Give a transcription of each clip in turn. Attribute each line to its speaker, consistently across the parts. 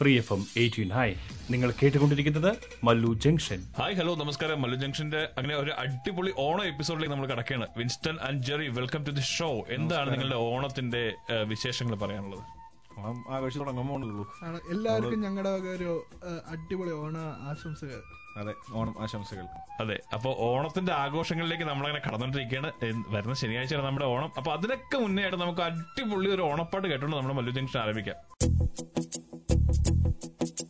Speaker 1: Free F M eighteen. Hi നിങ്ങൾ കേട്ടുകൊണ്ടിരിക്കുന്നത് Mallu junction.
Speaker 2: Hi hello നമസ്കാരം. മല്ലു ജംഗ്ഷന്റെ അങ്ങനെ ഒരു അടിപൊളി ഓണം എപ്പിസോഡിലേക്ക് നമ്മൾ കിടക്കുകയാണ്. Winston and Jerry welcome to the show. എന്താണ് നിങ്ങളുടെ ഓണത്തിന്റെ വിശേഷങ്ങൾ പറയാനുള്ളത്?
Speaker 3: ഓണം ആഘോഷിച്ച്
Speaker 4: എല്ലാവർക്കും ഞങ്ങളുടെ ഒരു അടിപൊളി ഓണ ആശംസകൾ.
Speaker 3: അതെ ഓണം ആശംസകൾ.
Speaker 2: അതെ അപ്പൊ ഓണത്തിന്റെ ആഘോഷങ്ങളിലേക്ക് നമ്മളങ്ങനെ കടന്നുകൊണ്ടിരിക്കുകയാണ്. വരുന്ന ശനിയാഴ്ചയാണ് നമ്മുടെ ഓണം. അപ്പൊ അതിനൊക്കെ മുന്നേ ആയിട്ട് നമുക്ക് അടിപൊളി ഒരു ഓണപ്പാട്ട് കേട്ടോണ്ട് നമ്മുടെ മല്ലു ജംഗ്ഷൻ ആരംഭിക്കാം.
Speaker 5: ピピピ。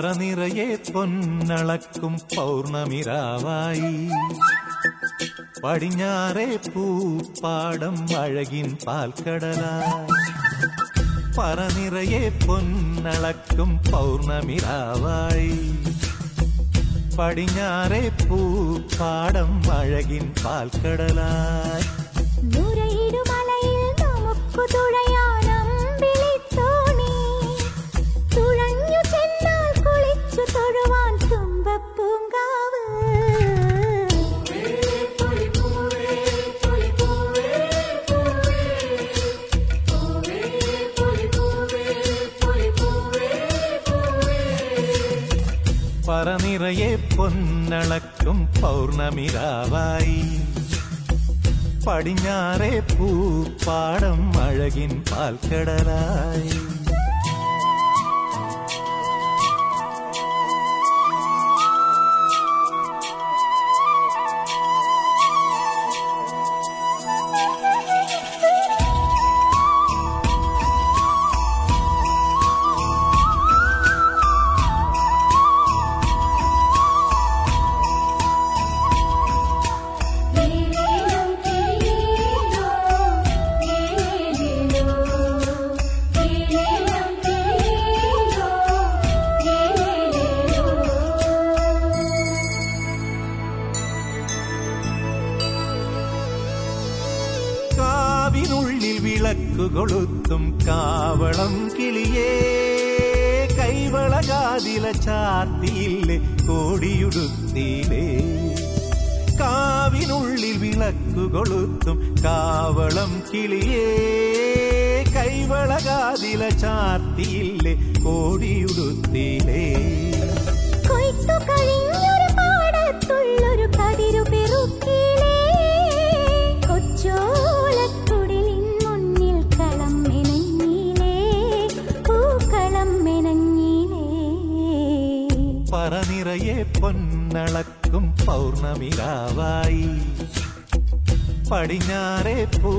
Speaker 5: പറനിറയെ പൊന്നളക്കും പൗർണമിരാവായി. പടിഞ്ഞാറെ പൂപ്പാടം അഴകിൻ പാൽക്കടലായി. പറനിറയെ പൊന്നളക്കും പൗർണമിരാവായി. പടിഞ്ഞാറെ പൂപ്പാടം അഴകിൻ പാൽക്കടലായി. പറനിറയെ പൊന്നളക്കും പൗർണമിരാവായി. പടിഞ്ഞാറെ പൂപ്പാടം അഴകിൻ പാൽക്കടലായി. പടിഞ്ഞാറേ പൂ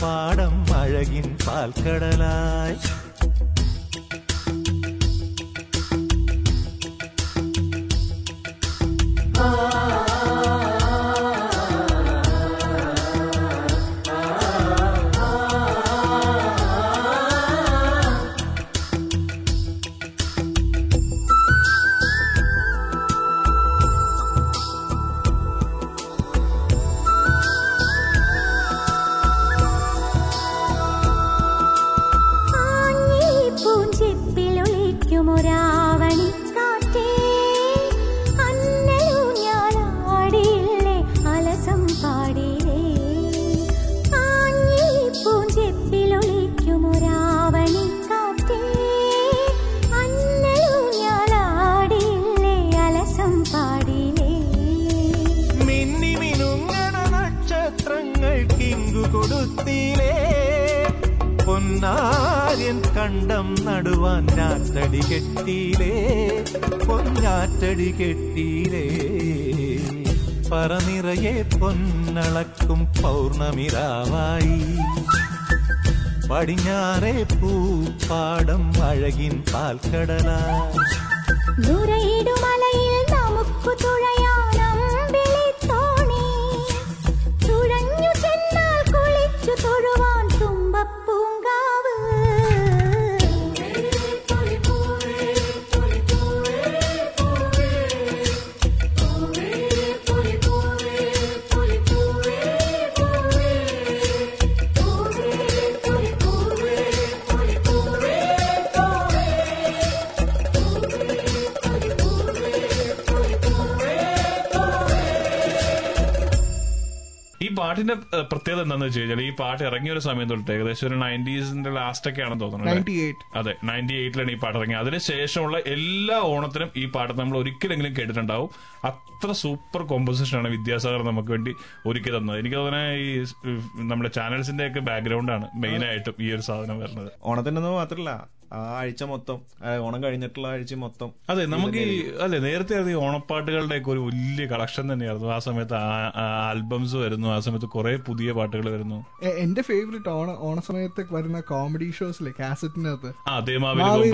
Speaker 5: പാടം അഴകിൻ പാൽക്കടലായി.
Speaker 2: പാട്ടിന്റെ പ്രത്യേകത എന്താണെന്ന് വെച്ച് കഴിഞ്ഞാൽ ഈ പാട്ട് ഇറങ്ങിയ ഒരു സമയം തൊട്ട് ഏകദേശം ഒരു നയന്റീസിന്റെ ലാസ്റ്റ് ഒക്കെ ആണെന്ന് തോന്നുന്നു അല്ലേ?
Speaker 4: 98.
Speaker 2: അതെ നയന്റി എയ്റ്റിലാണ് ഈ പാട്ട് ഇറങ്ങിയത്. അതിനുശേഷമുള്ള എല്ലാ ഓണത്തിനും ഈ പാട്ട് നമ്മൾ ഒരിക്കലെങ്കിലും കേട്ടിട്ടുണ്ടാവും. അത്ര സൂപ്പർ കോമ്പോസിഷൻ ആണ് വിദ്യാസാഗർ നമുക്ക് വേണ്ടി ഒരുക്കി തന്നത്. എനിക്ക് തോന്നുന്നത് ഈ നമ്മുടെ ചാനൽസിന്റെ ഒക്കെ ബാക്ക്ഗ്രൗണ്ട് ആണ് മെയിൻ ആയിട്ടും ഈ ഒരു സാധനം വരുന്നത്.
Speaker 3: ഓണത്തിന്റെ ഒന്നും മാത്രല്ല ആ ആഴ്ച മൊത്തം ഓണം കഴിഞ്ഞിട്ടുള്ള ആഴ്ച മൊത്തം
Speaker 2: അതെ നമുക്ക് ഈ അല്ലെ നേരത്തെ അത് ഈ ഓണപ്പാട്ടുകളുടെ ഒക്കെ ഒരു വലിയ കളക്ഷൻ തന്നെയായിരുന്നു. ആ സമയത്ത് ആൽബംസ് വരുന്നു ആ സമയത്ത് കുറെ പുതിയ പാട്ടുകൾ വരുന്നു.
Speaker 4: എന്റെ ഫേവറേറ്റ് ഓണ ഓണസമയത്ത് വരുന്ന കോമഡി ഷോസിലെ കാസറ്റിനകത്ത്
Speaker 2: അതേ
Speaker 4: മാവേലി,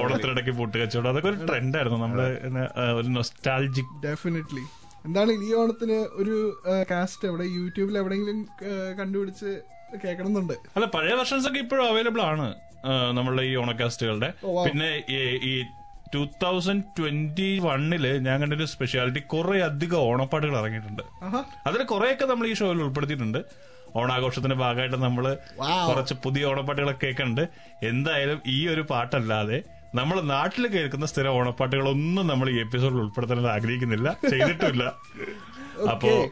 Speaker 2: ഓണത്തിനിടയ്ക്ക് പൂട്ടുകച്ചവടം. അതൊക്കെ ഒരു ട്രെൻഡായിരുന്നു നമ്മുടെ ഏഹ്, ഒരു നൊസ്റ്റാൾജിക്
Speaker 4: ഡെഫിനറ്റ്ലി എന്താണ് ഈ ഓണത്തിന് ഒരു കാസ്റ്റ് എവിടെ യൂട്യൂബിൽ എവിടെയെങ്കിലും കണ്ടുപിടിച്ച് കേൾക്കണമെന്നുണ്ട്?
Speaker 2: അല്ല പഴയ വെർഷൻസ് ഒക്കെ ഇപ്പോഴും അവൈലബിൾ ആണ്. നമ്മളുടെ ഈ ഓണക്കാസ്റ്റുകളുടെ. പിന്നെ ഈ- ടൂ തൗസൻഡ് ട്വന്റി വണ്ണിൽ ഞാൻ കണ്ടൊരു സ്പെഷ്യാലിറ്റി കുറെ അധികം ഓണപ്പാട്ടുകൾ ഇറങ്ങിയിട്ടുണ്ട്. അതിൽ കുറെയൊക്കെ നമ്മൾ ഈ ഷോയിൽ ഉൾപ്പെടുത്തിയിട്ടുണ്ട്. ഓണാഘോഷത്തിന്റെ ഭാഗമായിട്ട് നമ്മൾ കുറച്ച് പുതിയ ഓണപ്പാട്ടുകളൊക്കെ കേൾക്കുന്നുണ്ട്. എന്തായാലും ഈ ഒരു പാട്ടല്ലാതെ നമ്മൾ നാട്ടിൽ കേൾക്കുന്ന സ്ഥിര ഓണപ്പാട്ടുകളൊന്നും നമ്മൾ ഈ എപ്പിസോഡിൽ ഉൾപ്പെടുത്താൻ ആഗ്രഹിക്കുന്നില്ല. ചെയ്തിട്ടില്ല അപ്പോ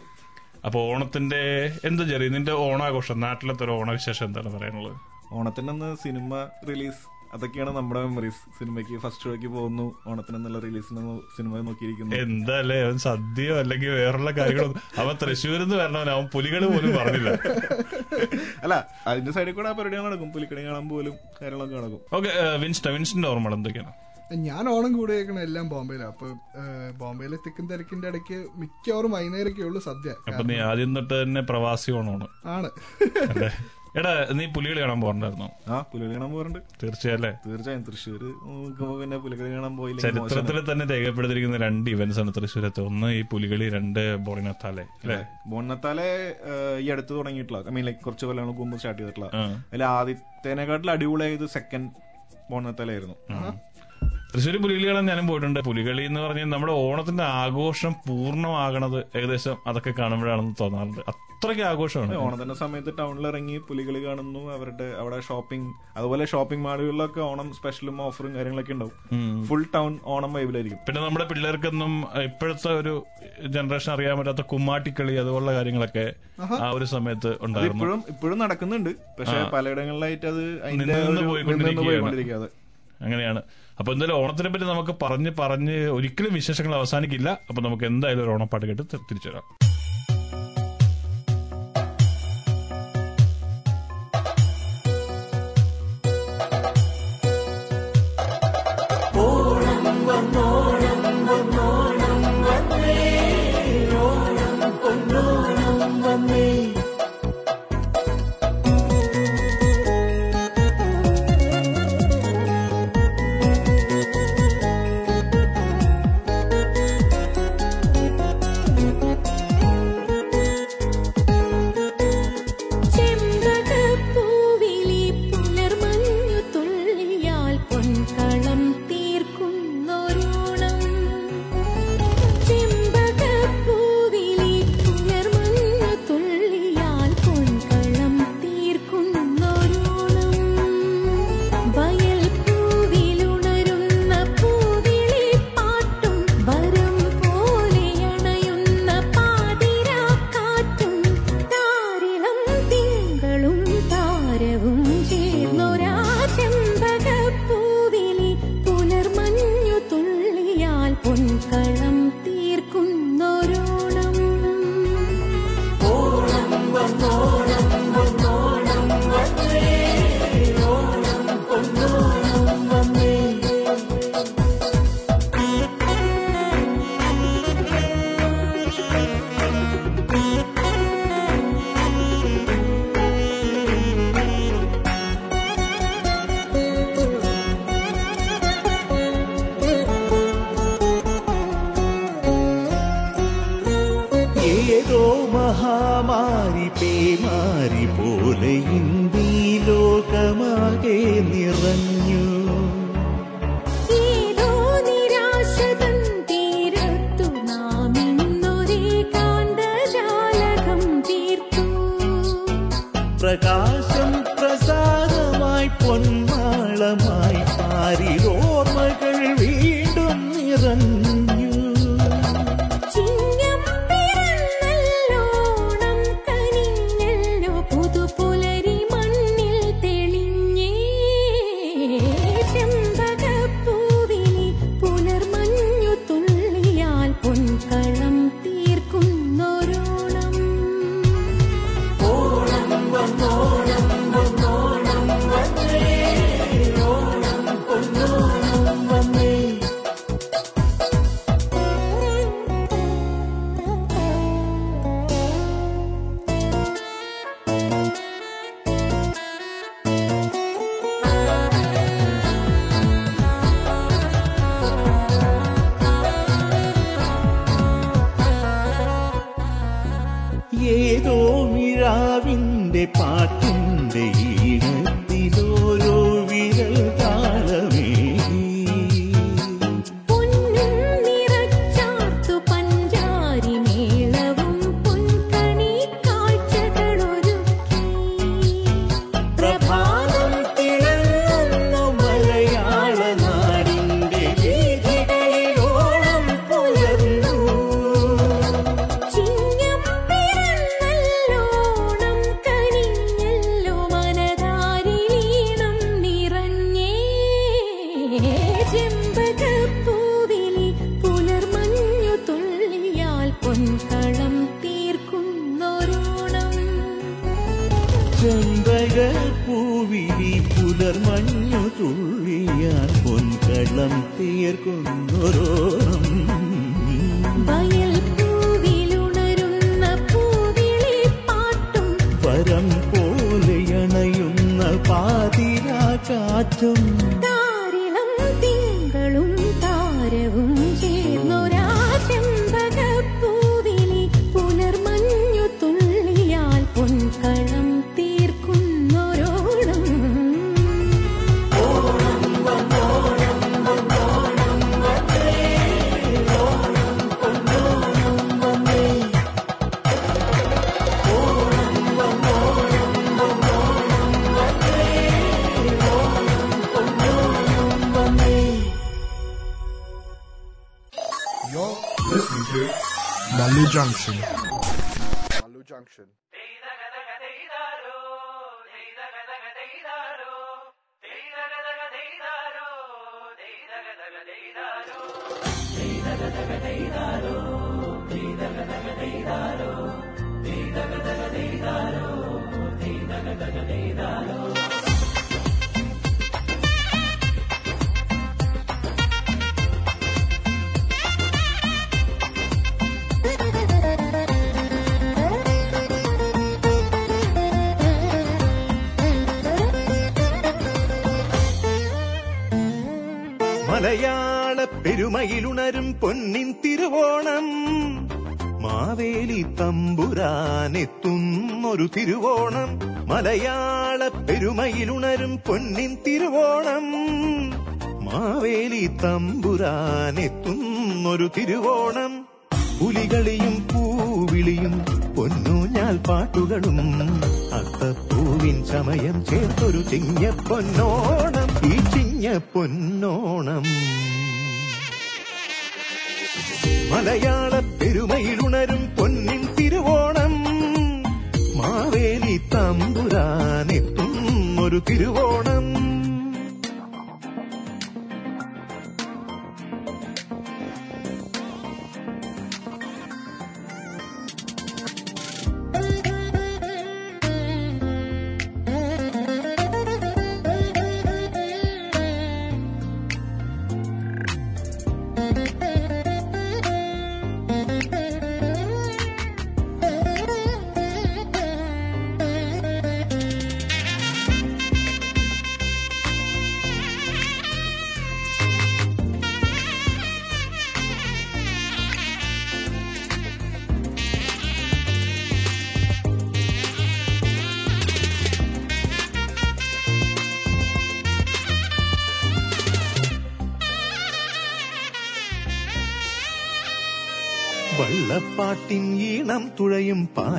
Speaker 2: അപ്പൊ ഓണത്തിന്റെ എന്താ ചെറിയ നിന്റെ ഓണാഘോഷം നാട്ടിലത്തെ ഒരു ഓണവിശേഷം എന്താണ് പറയാനുള്ളത്?
Speaker 3: ഓണത്തിന്റെ അന്ന് സിനിമ റിലീസ് അതൊക്കെയാണ് നമ്മുടെ മെമ്മറീസ് സിനിമയ്ക്ക് ഫസ്റ്റ് ഷോയ്ക്ക് പോകുന്നു ഓണത്തിന് എന്നുള്ള റിലീസിന് സിനിമ നോക്കിയിരിക്കുന്നു.
Speaker 2: എന്താല്ലേ അവൻ സദ്യയോ അല്ലെങ്കിൽ വേറുള്ള കാര്യങ്ങളൊന്നും അവൻ തൃശ്ശൂരിൽ നിന്ന് വരണവൻ അവൻ പുലികൾ പോലും പറഞ്ഞില്ല.
Speaker 3: അല്ല അതിന്റെ സൈഡിൽ കൂടെ ആ പരിപാടി നടക്കും. പുലിക്കണി കാണാൻ പോലും കാര്യങ്ങളൊക്കെ നടക്കും.
Speaker 2: ഓക്കെ വിൻസ്റ്റ വിൻസ്റ്റിന്റെ ഓർമ്മകൾ എന്തൊക്കെയാണ്?
Speaker 4: ഞാൻ ഓണം കൂടെ കേൾക്കണ എല്ലാം ബോംബെയിലാണ് അപ്പൊ ബോംബെയിലെ തിക്കും തിരക്കിന്റെ ഇടയ്ക്ക് മിക്കവാറും വൈകുന്നേരമൊക്കെ ഉള്ളു സദ്യ.
Speaker 2: അപ്പൊ നീ ആദ്യം തൊട്ട് തന്നെ പ്രവാസി ഓണമാണ്.
Speaker 4: ആണ്.
Speaker 2: എടാ നീ പുലികളി കാണാൻ പോകണ്ടായിരുന്നു?
Speaker 3: ആ പുലികളി കാണാൻ പോകാറുണ്ട്.
Speaker 2: തീർച്ചയായല്ലേ
Speaker 3: തീർച്ചയായും. തൃശ്ശൂർ പിന്നെ പുലികളി കാണാൻ പോയില്ല
Speaker 2: ചരിത്രത്തിൽ തന്നെ രേഖപ്പെടുത്തിയിരിക്കുന്ന രണ്ട് ഇവന്റ്സ് ആണ് തൃശ്ശൂരത്ത്. ഒന്ന് ഈ പുലികളി രണ്ട് ബോണിനത്താലെ അല്ലേ?
Speaker 3: ബോണിനത്താലെ ഈ അടുത്ത് തുടങ്ങിയിട്ടുള്ള ഐ മീൻ ലൈക്ക് കുറച്ച് കൊല്ലങ്ങൾക്ക് മുമ്പ് സ്റ്റാർട്ട് ചെയ്തിട്ടുള്ള.
Speaker 2: അല്ല
Speaker 3: അതിൽ ആദ്യത്തേനെക്കാട്ടിൽ അടിപൊളിയായത് സെക്കൻഡ് ബോണ്ണത്താലായിരുന്നു
Speaker 2: തൃശ്ശൂർ പുലികളി കാണാൻ ഞാനും പോയിട്ടുണ്ട്. പുലികളി എന്ന് പറഞ്ഞാൽ നമ്മുടെ ഓണത്തിന്റെ ആഘോഷം പൂർണമാകണത് ഏകദേശം അതൊക്കെ കാണുമ്പോഴാണെന്ന് തോന്നാറുണ്ട്. അത്രയ്ക്ക് ആഘോഷമാണ്.
Speaker 3: ഓണത്തിന്റെ സമയത്ത് ടൗണിൽ ഇറങ്ങി പുലികളി കാണുന്നു. അവരുടെ അവിടെ ഷോപ്പിംഗ് അതുപോലെ ഷോപ്പിംഗ് മാളുകളിലൊക്കെ ഓണം സ്പെഷ്യലും ഓഫറും കാര്യങ്ങളൊക്കെ ഉണ്ടാവും. ഫുൾ ടൗൺ ഓണം വൈബിലായിരിക്കും
Speaker 2: പിന്നെ നമ്മുടെ പിള്ളേർക്കൊന്നും ഇപ്പോഴത്തെ ഒരു ജനറേഷൻ അറിയാൻ പറ്റാത്ത കുമ്മാട്ടിക്കളി അതുപോലുള്ള കാര്യങ്ങളൊക്കെ ആ ഒരു സമയത്ത്
Speaker 3: ഉണ്ടാവും
Speaker 2: ഉണ്ടായിരുന്നു.
Speaker 3: ഇപ്പോഴും ഇപ്പോഴും നടക്കുന്നുണ്ട്. പക്ഷെ പലയിടങ്ങളിലായിട്ട് അത്
Speaker 2: പോയിക്കൊണ്ടിരിക്കുകയാണ്. അങ്ങനെയാണ്. അപ്പൊ എന്തായാലും ഓണത്തിനെ പറ്റി നമുക്ക് പറഞ്ഞ് പറഞ്ഞ് ഒരിക്കലും വിശേഷങ്ങൾ അവസാനിക്കില്ല. അപ്പൊ നമുക്ക് എന്തായാലും ഒരു ഓണപ്പാട്ട് കേട്ട് തിരിച്ചു വരാം.
Speaker 5: Boom. New Junction.
Speaker 6: മലയാള പെരുമയിലുണരും പൊന്നിൻ തിരുവോണം. മാവേലി തമ്പുരാനെത്തും ഒരു തിരുവോണം.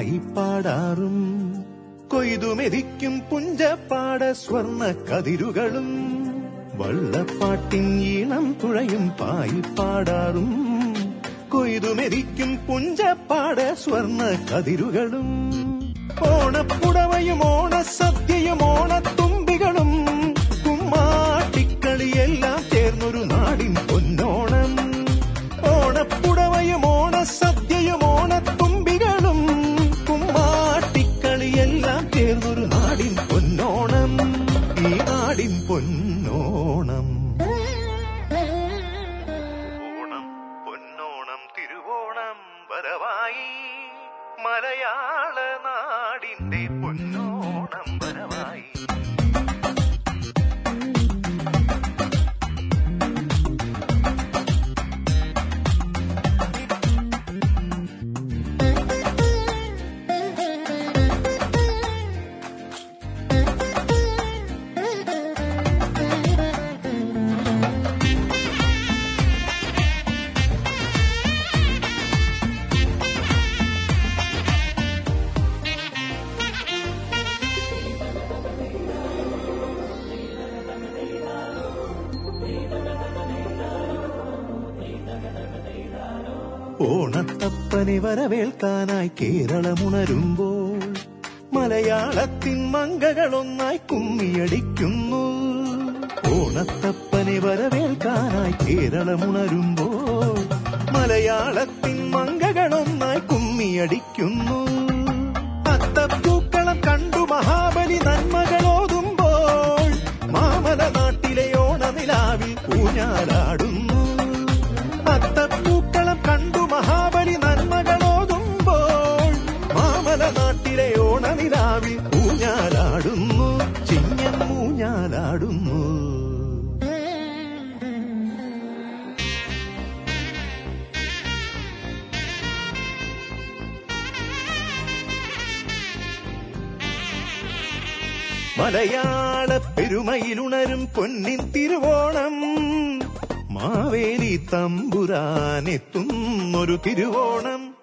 Speaker 5: പായിപ്പാടാറും കൊയ്തുമെതിക്കും പുഞ്ചപ്പാട സ്വർണ കതിരുകളും വള്ളപ്പാട്ടിൻ ഈണം തുഴയും പായിപ്പാടാറും. കൊയ്തുമെതിക്കും പുഞ്ചപ്പാട സ്വർണ കതിരുകളും ഓണപ്പുടവയും ഓണസദ്യയും ഓണത്തുമ്പികളും Sunday ഓണത്തപ്പനെ വരവേൽക്കാനായി കേരളമുണരുമ്പോൾ മലയാളത്തിൻ മങ്കകളൊന്നായി കുമ്മിയടിക്കുന്നു. ഓണത്തപ്പനെ വരവേൽക്കാനായി കേരളമുണരുമ്പോൾ മലയാളത്തിൻ മങ്കകളൊന്നായി കുമ്മിയടിക്കുന്നു. മലയാള പെരുമയിലുണരും പൊന്നിൻ തിരുവോണം. മാവേലി തമ്പുരാനെത്തുന്നൊരു തിരുവോണം.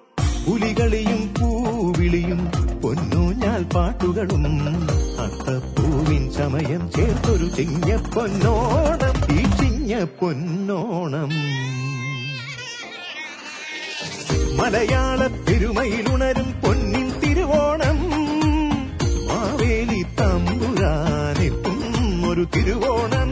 Speaker 5: പുലികളിയും പൂവിളിയും പൊന്നൂഞ്ഞാൽ പാട്ടുകളും അത്തപ്പൂവിൻ സമയം ചേർത്തൊരു ചിങ്ങ പൊന്നോണം ഈ ചിങ്ങ പൊന്നോണം. മലയാള പെരുമയിലുണരും പൊന്നിൻ തിരുവോണം. തിരുവോണം.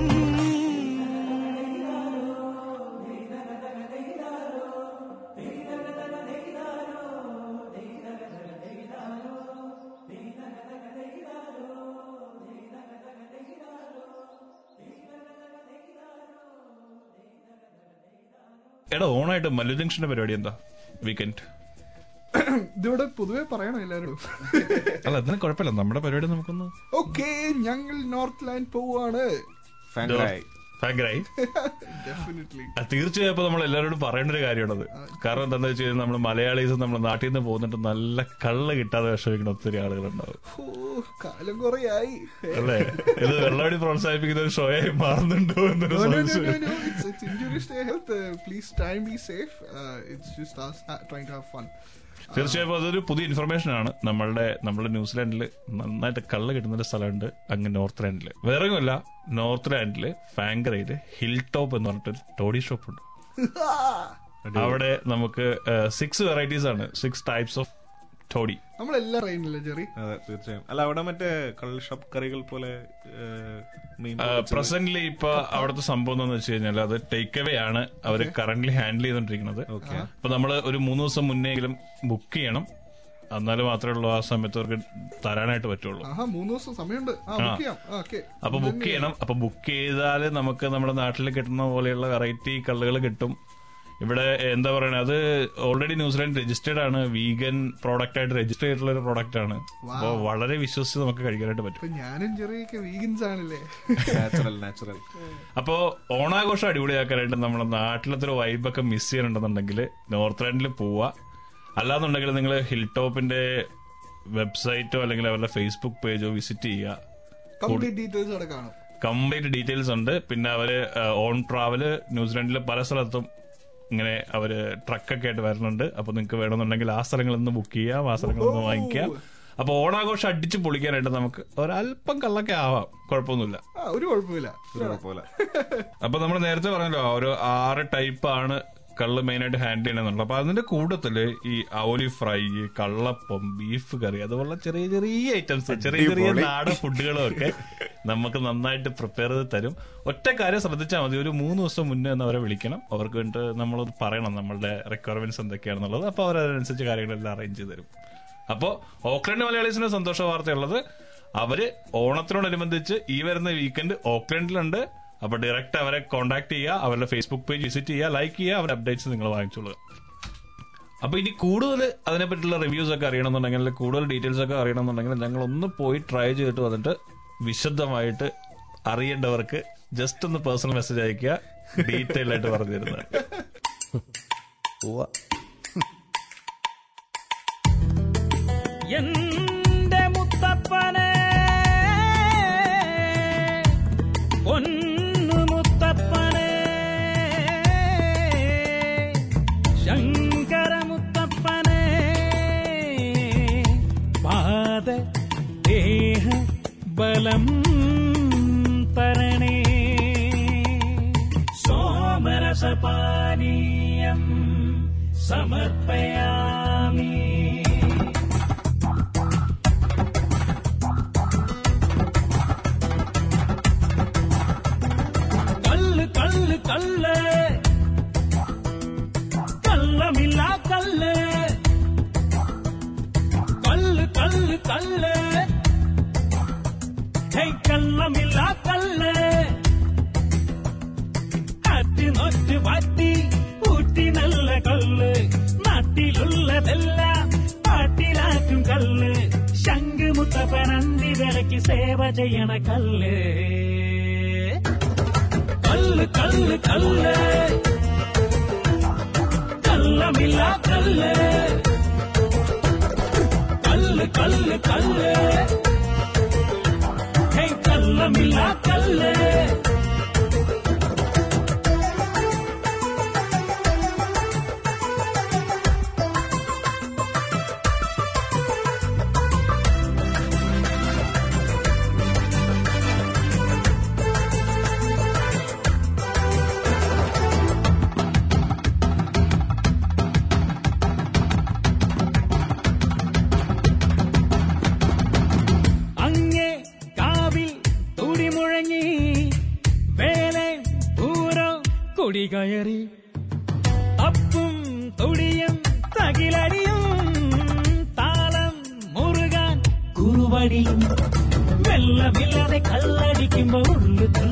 Speaker 2: എടാ ഓണായിട്ട് മല്ലു ജംഗ്ഷന്റെ പരിപാടി എന്താ? വീക്കെൻഡ്
Speaker 4: ഇതിവിടെ പൊതുവെ പറയണോ എല്ലാരോടും.
Speaker 2: അല്ല കുഴപ്പമില്ല. നമ്മുടെ പരിപാടി നമുക്കൊന്ന്
Speaker 4: ഓക്കെ ഞങ്ങൾ നോർത്ത് ലാൻഡ് പോവാണ്.
Speaker 2: തീർച്ചയായും ഇപ്പൊ നമ്മൾ എല്ലാവരോടും പറയേണ്ട ഒരു കാര്യമാണത്. കാരണം എന്താണെന്ന് വെച്ച് കഴിഞ്ഞാൽ നമ്മൾ മലയാളീസ് നമ്മുടെ നാട്ടിൽ നിന്ന് പോകുന്നിട്ട് നല്ല കള്ള കിട്ടാതെ വിഷമിക്കുന്ന ഒത്തിരി ആളുകളുണ്ടാവും.
Speaker 4: കാലം കുറയായി.
Speaker 2: അല്ലേ? ഇത് വെള്ളവടി പ്രോത്സാഹിപ്പിക്കുന്ന ഒരു ഷോയായി മാറുന്നുണ്ടോ എന്നൊരു
Speaker 4: please time
Speaker 2: B
Speaker 4: no. As it's to have your
Speaker 2: തീർച്ചയായും അതൊരു പുതിയ ഇൻഫർമേഷൻ ആണ്. നമ്മളുടെ നമ്മുടെ ന്യൂസിലാൻഡിൽ നന്നായിട്ട് കള്ള് കിട്ടുന്ന ഒരു സ്ഥലമുണ്ട് അങ്ങ് നോർത്ത് ലാൻഡിൽ വേറെ ഒന്നുമല്ല നോർത്ത് ലാൻഡിൽ ഫാങ്കറയിൽ ഹിൽ ടോപ്പ് എന്ന് പറഞ്ഞിട്ടൊരു ടോഡി ഷോപ്പ് ഉണ്ട് അവിടെ നമുക്ക് സിക്സ് വെറൈറ്റീസ് ആണ്. Six types of toddy.
Speaker 4: നമ്മളെല്ലാം അറിയുന്നില്ല ജെറി?
Speaker 3: അതെ തീർച്ചയായും. അല്ല അവിടെ മറ്റേ കള്ള് ഷോപ്പ് കറികൾ പോലെ പ്രസന്റ്.
Speaker 2: പ്രസന്റ്ലി ഇപ്പൊ അവിടുത്തെ സംഭവം എന്താണെന്ന് വെച്ച് കഴിഞ്ഞാൽ അത് ടേക്ക് അവേ ആണ് അവർ കറന്റ് ഹാൻഡിൽ ചെയ്തോണ്ടിരിക്കുന്നത്.
Speaker 3: Okay.
Speaker 2: അപ്പൊ നമ്മൾ ഒരു മൂന്ന് ദിവസം മുന്നെങ്കിലും ബുക്ക് ചെയ്യണം. എന്നാലും മാത്രമേ ഉള്ളൂ ആ സമയത്ത് അവർക്ക് തരാനായിട്ട് പറ്റുള്ളൂ.
Speaker 4: ആഹാ മൂന്ന് ദിവസം സമയമുണ്ട്. ആ ബുക്ക് ചെയ്യാം. ഓക്കെ
Speaker 2: അപ്പൊ ബുക്ക് ചെയ്യണം. അപ്പൊ ബുക്ക് ചെയ്താൽ നമുക്ക് നമ്മുടെ നാട്ടിൽ കിട്ടുന്ന പോലെയുള്ള വെറൈറ്റി കള്ളുകൾ കിട്ടും. ഇവിടെ എന്താ പറയണേ അത് ഓൾറെഡി ന്യൂസിലാൻഡ് രജിസ്റ്റേഡ് ആണ്. വീഗൻ പ്രോഡക്റ്റ് ആയിട്ട് രജിസ്റ്റർ ചെയ്തിട്ടുള്ള ഒരു പ്രോഡക്റ്റ് ആണ്. അപ്പോൾ വളരെ വിശ്വസിച്ച് നമുക്ക് കഴിക്കാനായിട്ട് പറ്റും.
Speaker 4: ഇപ്പൊ ഞാനും ചെറിയൊക്കെ വീഗൻസ് ആണല്ലേ?
Speaker 3: നാച്ചുറൽ നാച്ചുറൽ
Speaker 2: അപ്പോ ഓണാഘോഷം അടിപൊളിയാക്കാനായിട്ട് നമ്മുടെ നാട്ടിലത്തെ ഒരു വൈബൊക്കെ മിസ് ചെയ്യണമെന്നുണ്ടെങ്കിൽ നോർത്ത് ലാൻഡിൽ പോവുക അല്ലാന്നുണ്ടെങ്കിൽ നിങ്ങൾ ഹിൽ ടോപ്പിന്റെ വെബ്സൈറ്റോ അല്ലെങ്കിൽ അവരുടെ ഫേസ്ബുക്ക് പേജോ വിസിറ്റ് ചെയ്യുക
Speaker 4: കംപ്ലീറ്റ് ഡീറ്റെയിൽസ് അവിടെ കാണും.
Speaker 2: കംപ്ലീറ്റ് ഡീറ്റെയിൽസ് ഉണ്ട്. പിന്നെ അവർ ഓൺ ട്രാവൽ ന്യൂസിലാൻഡിലെ പല സ്ഥലത്തും ഇങ്ങനെ അവർ ട്രക്കൊക്കെ ആയിട്ട് വരുന്നുണ്ട്. അപ്പൊ നിങ്ങൾക്ക് വേണമെന്നുണ്ടെങ്കിൽ ആ സ്ഥലങ്ങളിൽ നിന്ന് ബുക്ക് ചെയ്യാം ആ സ്ഥലങ്ങളിൽ നിന്ന് വാങ്ങിക്കാം. അപ്പൊ ഓണാഘോഷം അടിച്ച് പൊളിക്കാനായിട്ട് നമുക്ക് ഒരല്പം കള്ളൊക്കെ ആവാം. കുഴപ്പമൊന്നുമില്ല.
Speaker 4: ഒരു കുഴപ്പമില്ല.
Speaker 2: അപ്പൊ നമ്മൾ നേരത്തെ പറഞ്ഞല്ലോ ഒരു ആറ് ടൈപ്പാണ് കള്ള് മെയിനായിട്ട് ഹാൻഡിൽ ചെയ്യണമെന്നുള്ളത് അപ്പൊ അതിന്റെ കൂട്ടത്തിൽ ഈ ഔലി ഫ്രൈ കള്ളപ്പം ബീഫ് കറി അതുപോലെ ചെറിയ ചെറിയ ഐറ്റംസ് ചെറിയ ചെറിയ നാടൻ ഫുഡുകളും ഒക്കെ നമുക്ക് നന്നായിട്ട് പ്രിപ്പയർ ചെയ്ത് തരും. ഒറ്റ കാര്യം ശ്രദ്ധിച്ചാൽ മതി. ഒരു മൂന്ന് ദിവസം മുന്നേ ഒന്ന് അവരെ വിളിക്കണം. അവർക്ക് വേണ്ടിട്ട് നമ്മൾ പറയണം നമ്മളുടെ റിക്വയർമെന്റ്സ് എന്തൊക്കെയാണെന്നുള്ളത്. അപ്പൊ അവർ അതിനനുസരിച്ച് കാര്യങ്ങളെല്ലാം അറേഞ്ച് ചെയ്ത് തരും. അപ്പോ ഓക്ലൻഡ് മലയാളീസിന്റെ സന്തോഷ വാർത്തയുള്ളത് അവർ ഓണത്തിനോടനുബന്ധിച്ച് ഈ വരുന്ന വീക്കെൻഡ് ഓക്ലൻഡിലുണ്ട്. അപ്പൊ ഡയറക്റ്റ് അവരെ കോൺടാക്ട് ചെയ്യുക അവരുടെ ഫേസ്ബുക്ക് പേജ് വിസിറ്റ് ചെയ്യുക ലൈക്ക് ചെയ്യുക അവരുടെ അപ്ഡേറ്റ്സ് നിങ്ങൾ വാങ്ങിച്ചോളുക. അപ്പൊ ഇനി കൂടുതൽ അതിനെപ്പറ്റിയുള്ള റിവ്യൂസ് ഒക്കെ അറിയണമെന്നുണ്ടെങ്കിൽ കൂടുതൽ ഡീറ്റെയിൽസ് ഒക്കെ അറിയണമെന്നുണ്ടെങ്കിൽ ഞങ്ങൾ ഒന്ന് പോയി ട്രൈ ചെയ്തിട്ട് വന്നിട്ട് വിശദമായിട്ട് അറിയേണ്ടവർക്ക് ജസ്റ്റ് ഒന്ന് പേഴ്സണൽ മെസ്സേജ് അയക്കുക ഡീറ്റെയിൽ ആയിട്ട് പറഞ്ഞു തരുന്നത്
Speaker 7: എന്റെ മുത്തപ്പനെ പൊന്നു देह बलम् तरणे सोमरसपानीयम् समर्पया ஜென்மமில்லா கல்ல. கட்டி நொச்சு வட்டி ஊட்டி நல்ல கொல்லு. நாட்டிலுள்ளதெல்லாம் பாட்டிலாக்கும் கல்லு. சங்கு முத்தப்ப நந்தி விளக்கி சேவை செய்யண கல்லு. கல்லு கல்லு கல்லு. கல்லமில்லா கல்லு கல்லு கல்லு. ഹേയ് കള്ളമില്ല
Speaker 8: மொருளுதல்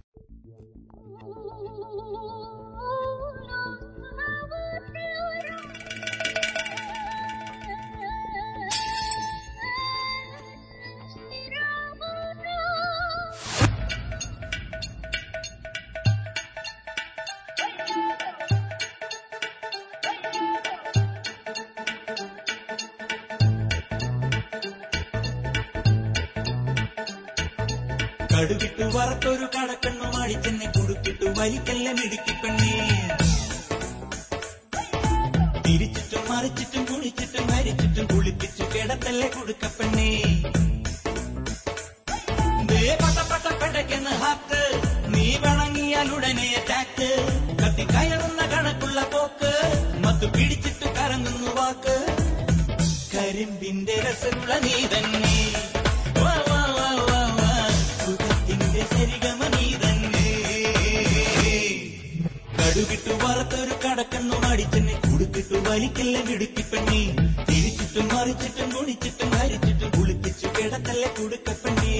Speaker 9: കടുകിട്ടു വറുത്തൊരു കടക്കണ്ണു അടിച്ചെന്നെ. കുടുക്കിട്ടു വലിക്കല്ല വിടുക്കിപ്പെണ്ണി തിരിച്ചിട്ടും മറിച്ചിട്ടും
Speaker 8: കുണിച്ചിട്ടും മരിച്ചിട്ടും കുളിപ്പിച്ചു കിടക്കല്ലേ കുടുക്കപ്പെണ്ണി.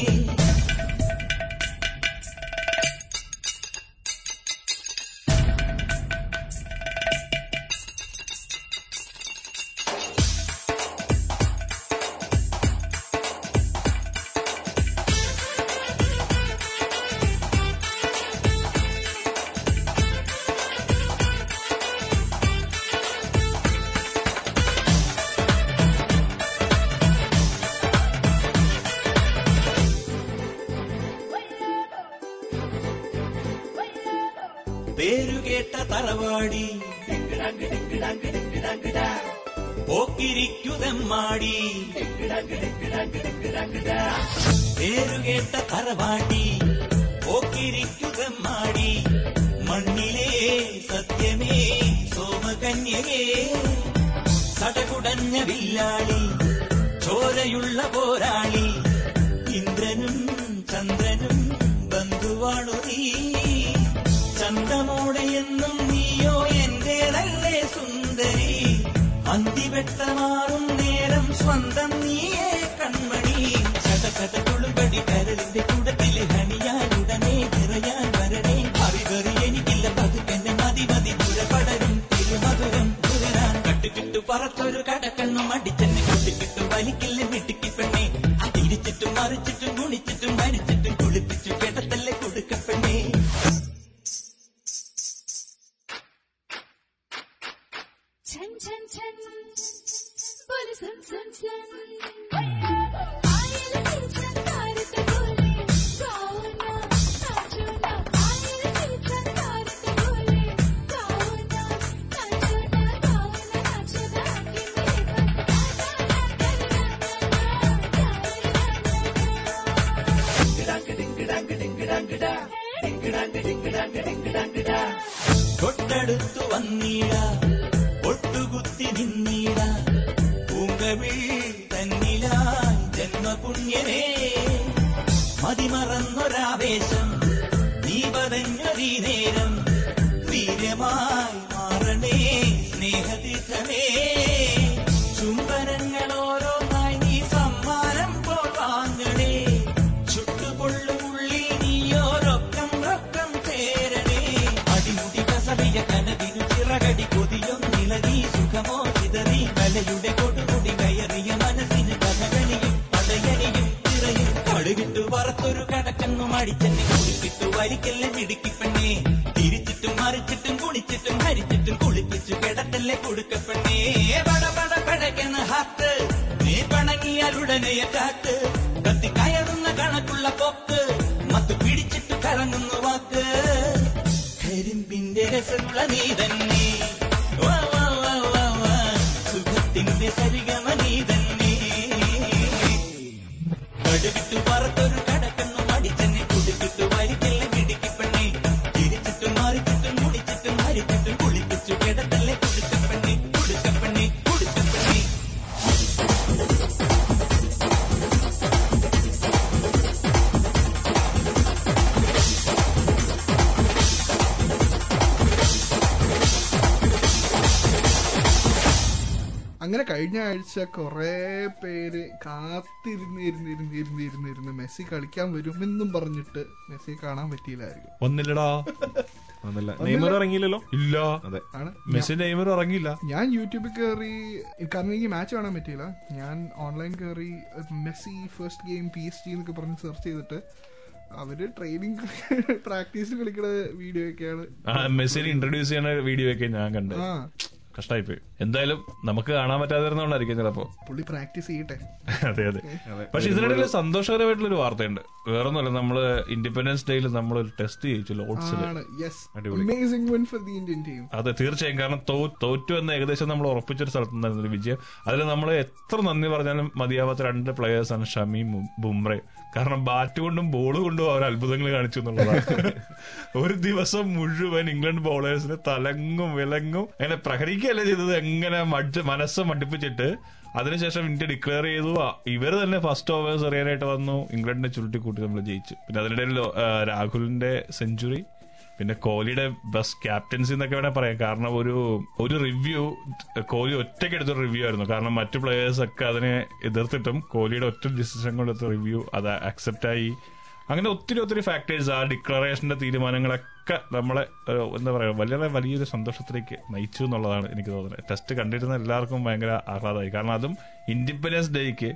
Speaker 10: छन छन छन बोले सुन सुन सुन आयल की चंदारत बोले गाओ ना नाचो ना आयल की चंदारत बोले गाओ ना नाचो ना गाओ ना नाचो ना कि मेरे
Speaker 8: തൊട്ടടുത്തു വന്നീട ഒട്ടുകുത്തി നിന്നിട. പൂങ്കവിൾ തന്നിലായി ജന്മപുണ്യനേ. മതിമറന്നൊരാവേശം നീ പതഞ്ഞൊരീ നേരം വീര്യമായി മാറണേ സ്നേഹതീർത്ഥമേ ചിതറി കൊടുകുടി കയറിയ മനസ്സിന് കഥകളിയും പടയണിയും തിറയും. കടുകിട്ടു വറുത്തൊരു കടക്കെന്നു മടിച്ചെന്നെ കുളിപ്പിട്ടു വലിക്കല്ലേ മിടുക്കിപ്പെണ്ണേ തിരിച്ചിട്ടും മറിച്ചിട്ടും കുണിച്ചിട്ടും ഹരിച്ചിട്ടും കുളിപ്പിച്ചു കിടത്തല്ലേ കൊടുക്കപ്പെണ്ണേ പട പട പടയ്ക്കുന്ന ഹാത്ത്. നീ പണങ്ങിയാൽ ഉടനെ കാത്ത്. കത്തി കയറുന്ന കണക്കുള്ള പോക്ക് മത്ത് പിടിച്ചിട്ട് കറങ്ങുന്നു വാക്ക്. കരിമ്പിന്റെ രസമുള്ള നീ
Speaker 4: അങ്ങനെ കഴിഞ്ഞ ആഴ്ച കുറെ പേര് കാത്തിരുന്ന് ഇരുന്ന് ഇരുന്ന് ഇരുന്ന് ഇരുന്ന് ഇരുന്ന് മെസ്സി കളിക്കാൻ വരുമെന്നും പറഞ്ഞിട്ട് മെസ്സി കാണാൻ പറ്റിയില്ലായിരിക്കും.
Speaker 2: ഒന്നില്ലടാ
Speaker 3: ഒന്നല്ല നെയ്മർ ഇറങ്ങിയില്ലല്ലോ?
Speaker 2: ഇല്ല.
Speaker 3: അതെ.
Speaker 4: ആണ്.
Speaker 2: മെസ്സി നെയ്മർ ഇറങ്ങിയില്ല.
Speaker 4: ഞാൻ യൂട്യൂബിൽ കയറി കാരണം എനിക്ക് മാച്ച് കാണാൻ പറ്റിയില്ല. ഞാൻ ഓൺലൈൻ കയറി Messi first game P S G എന്നൊക്കെ പറഞ്ഞ് സെർച്ച് ചെയ്തിട്ട് അവർ ട്രെയിനിങ് പ്രാക്ടീസ് കളിക്കുന്ന വീഡിയോ ഒക്കെയാണ്.
Speaker 2: ആ മെസ്സിനെ ഇൻട്രൊഡ്യൂസ് ചെയ്യുന്ന വീഡിയോ ഒക്കെ ഞാൻ കണ്ട്.
Speaker 4: ആ
Speaker 2: കഷ്ടായിപ്പോയി. എന്തായാലും നമുക്ക് കാണാൻ പറ്റാതിരുന്നോണ്ടായിരിക്കും ചിലപ്പോ.
Speaker 4: പുള്ളി പ്രാക്ടീസ് ചെയ്യട്ടെ.
Speaker 2: അതെ അതെ. പക്ഷെ ഇതിനിടയിൽ സന്തോഷകരമായിട്ടുള്ള ഒരു വാർത്തയുണ്ട്. വേറൊന്നുമല്ല നമ്മൾ ഇൻഡിപെൻഡൻസ് ഡേയിൽ നമ്മൾ ഒരു ടെസ്റ്റ് ചെയ്യിച്ചു ലോഡ്സിൽ
Speaker 4: ആണ്. യെസ്
Speaker 2: അടിപൊളി.
Speaker 4: Win for the Indian team
Speaker 2: അതെ തീർച്ചയായും. കാരണം തോറ്റു എന്ന് ഏകദേശം നമ്മൾ ഉറപ്പിച്ചൊരു സ്ഥലത്ത് നിന്നായിരുന്നു ഒരു വിജയം. അതിൽ നമ്മൾ എത്ര നന്ദി പറഞ്ഞാലും മതിയാവാത്ത രണ്ട് പ്ലേയേഴ്സാണ് ഷമിയും ബുംറ. കാരണം ബാറ്റ് കൊണ്ടും ബോൾ കൊണ്ടും അവർ അത്ഭുതങ്ങൾ കാണിച്ചു എന്നുള്ളതാണ്. ഒരു ദിവസം മുഴുവൻ ഇംഗ്ലണ്ട് ബോളേഴ്സിന് തലങ്ങും വിലങ്ങും അങ്ങനെ പ്രഹരിക്കുകയല്ല ചെയ്തത്? എങ്ങനെ മനസ്സ് മടുപ്പിച്ചിട്ട് അതിനുശേഷം ഇന്ത്യ ഡിക്ലെയർ ചെയ്തു. ഇവർ തന്നെ ഫസ്റ്റ് ഓവേഴ്സ് എറിയാനായിട്ട് വന്നു. ഇംഗ്ലണ്ടിനെ ചുരുട്ടിക്കൂട്ടി നമ്മൾ ജയിച്ചു. പിന്നെ അതിനിടയിൽ രാഹുലിന്റെ സെഞ്ചുറി പിന്നെ കോഹ്ലിയുടെ ബെസ്റ്റ് ക്യാപ്റ്റൻസി എന്നൊക്കെ വേണേൽ പറയാം. കാരണം ഒരു ഒരു റിവ്യൂ കോഹ്ലി ഒറ്റയ്ക്ക് എടുത്തൊരു റിവ്യൂ ആയിരുന്നു. കാരണം മറ്റു പ്ലേയേഴ്സ് ഒക്കെ അതിനെ എതിർത്തിട്ടും കോഹ്ലിയുടെ ഒറ്റ ഡിസിഷൻ കൊണ്ടെടുത്ത റിവ്യൂ അത് അക്സെപ്റ്റ് ആയി. അങ്ങനെ ഒത്തിരി ഒത്തിരി ഫാക്ടേഴ്സ് ആ ഡിക്ലറേഷന്റെ തീരുമാനങ്ങളൊക്കെ നമ്മളെ എന്താ പറയുക വളരെ വലിയൊരു സന്തോഷത്തിലേക്ക് നയിച്ചു എന്നുള്ളതാണ് എനിക്ക് തോന്നുന്നത്. ടെസ്റ്റ് കണ്ടിരുന്ന എല്ലാവർക്കും ഭയങ്കര ആഹ്ലാദമായി. കാരണം അതും ഇൻഡിപെൻഡൻസ് ഡേക്ക്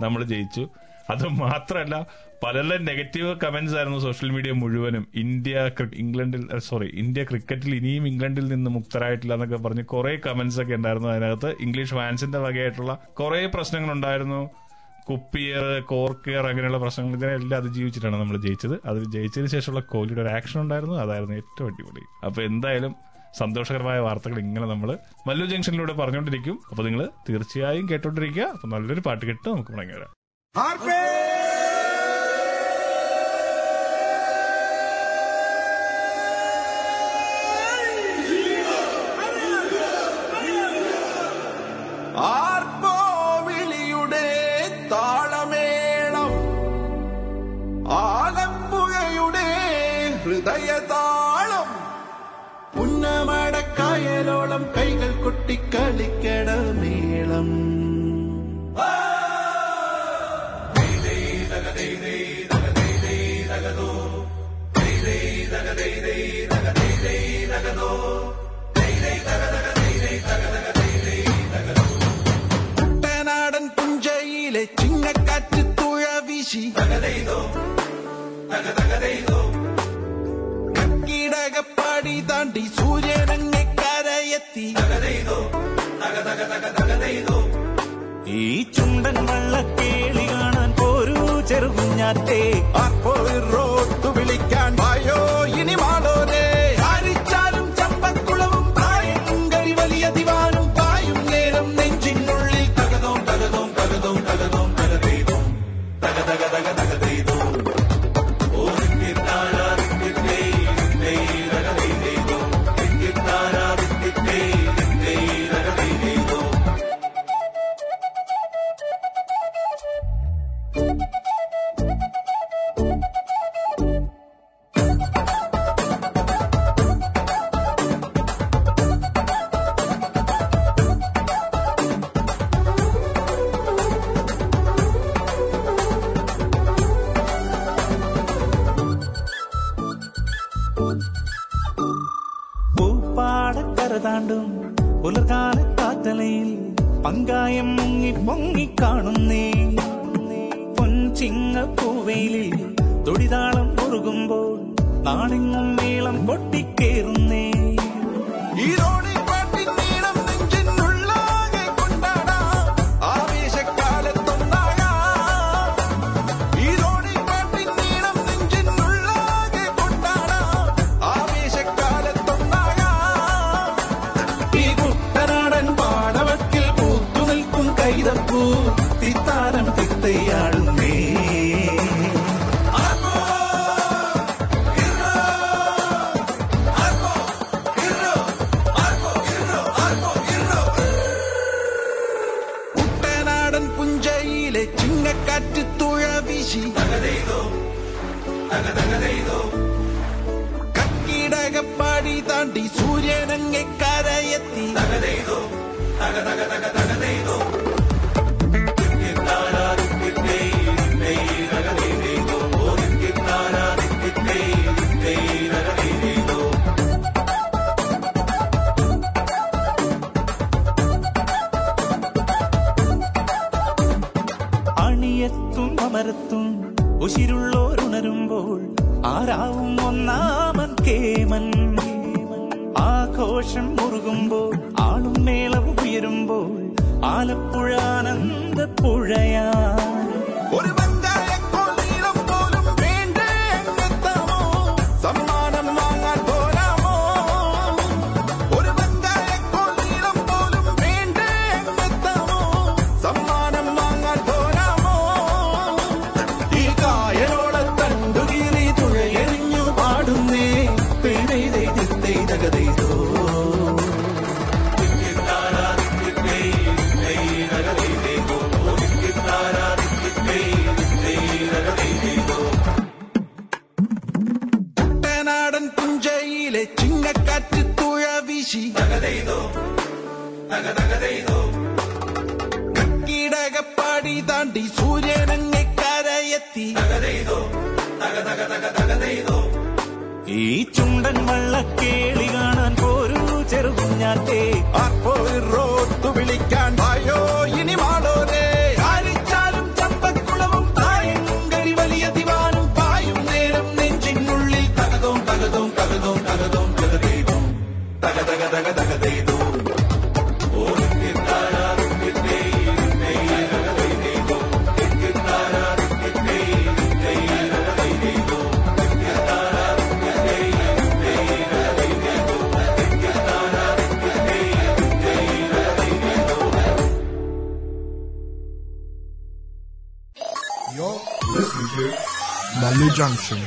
Speaker 2: നമ്മൾ ജയിച്ചു. അത് മാത്രല്ല പല നെഗറ്റീവ് കമന്റ്സ് ആയിരുന്നു സോഷ്യൽ മീഡിയ മുഴുവനും. ഇന്ത്യ ഇംഗ്ലണ്ടിൽ സോറി ഇന്ത്യ ക്രിക്കറ്റിൽ ഇനിയും ഇംഗ്ലണ്ടിൽ നിന്ന് മുക്തരായിട്ടില്ല എന്നൊക്കെ പറഞ്ഞ് കുറെ കമന്റ്സ് ഒക്കെ ഉണ്ടായിരുന്നു അതിനകത്ത്. ഇംഗ്ലീഷ് ഫാൻസിന്റെ വകയായിട്ടുള്ള കുറെ പ്രശ്നങ്ങൾ ഉണ്ടായിരുന്നു. കുപ്പിയർ കോർക്കിയർ അങ്ങനെയുള്ള പ്രശ്നങ്ങൾ. ഇതിനെല്ലാം അതിജീവിച്ചിട്ടാണ് നമ്മൾ ജയിച്ചത്. അത് ജയിച്ചതിന് ശേഷമുള്ള കോഹ്ലിയുടെ ഒരു ആക്ഷൻ ഉണ്ടായിരുന്നു. അതായിരുന്നു ഏറ്റവും അടിപൊളി. അപ്പൊ എന്തായാലും സന്തോഷകരമായ വാർത്തകൾ ഇങ്ങനെ നമ്മൾ മല്ലു ജംഗ്ഷനിലൂടെ പറഞ്ഞുകൊണ്ടിരിക്കും. അപ്പൊ നിങ്ങൾ തീർച്ചയായും കേട്ടോണ്ടിരിക്കുക. അപ്പൊ നല്ലൊരു പാട്ട് കേട്ട് നമുക്ക് മടങ്ങി വരാം.
Speaker 11: ആർപ്പോ വിളിയുടെ താളമേളം ആലപ്പുഴയുടെ ഹൃദയതാളം പുന്നമടക്കായലോളം കൈകൾ കൊട്ടിക്കളിക്കട വീശി കീടകപ്പാടി താണ്ടി സൂര്യനങ്ങെ കരയെത്തി.
Speaker 5: ഈ ചുണ്ടൻ വള്ളക്കേളി കാണാൻ പോരൂ ചെറുകുഞ്ഞാറ്റേ.
Speaker 11: ആർപ്പോ റോട്ടു
Speaker 5: അണിയത്തും അമരത്തും ഉശിരുള്ളോരുണരുമ്പോൾ ആരാവും ഒന്നാമൻ കേമൻ. ആഘോഷം മുറുകുമ്പോൾ ആളും മേളവും ഉയരുമ്പോൾ ആലപ്പുഴ ആനന്ദപ്പുഴയാ.
Speaker 11: ഒരു ഈ
Speaker 5: ചുണ്ടൻ വള്ളക്കേളി കാണാൻ പോരൂ ചെറുകുഞ്ഞാറ്റേ.
Speaker 11: ആർപ്പോറോത്തു വിളിക്കാൻ വായോ ഇനി മാളോനെ ആരിച്ചാലും ചമ്പക്കുളവും തായങ്കരി വലിയ ദിവാനും പായും നേരം നെഞ്ചിനുള്ളിൽ തകതോം തകതോം തകതോം. തകതോം തകതേതും
Speaker 12: തകതക തകതകതേതും Junction.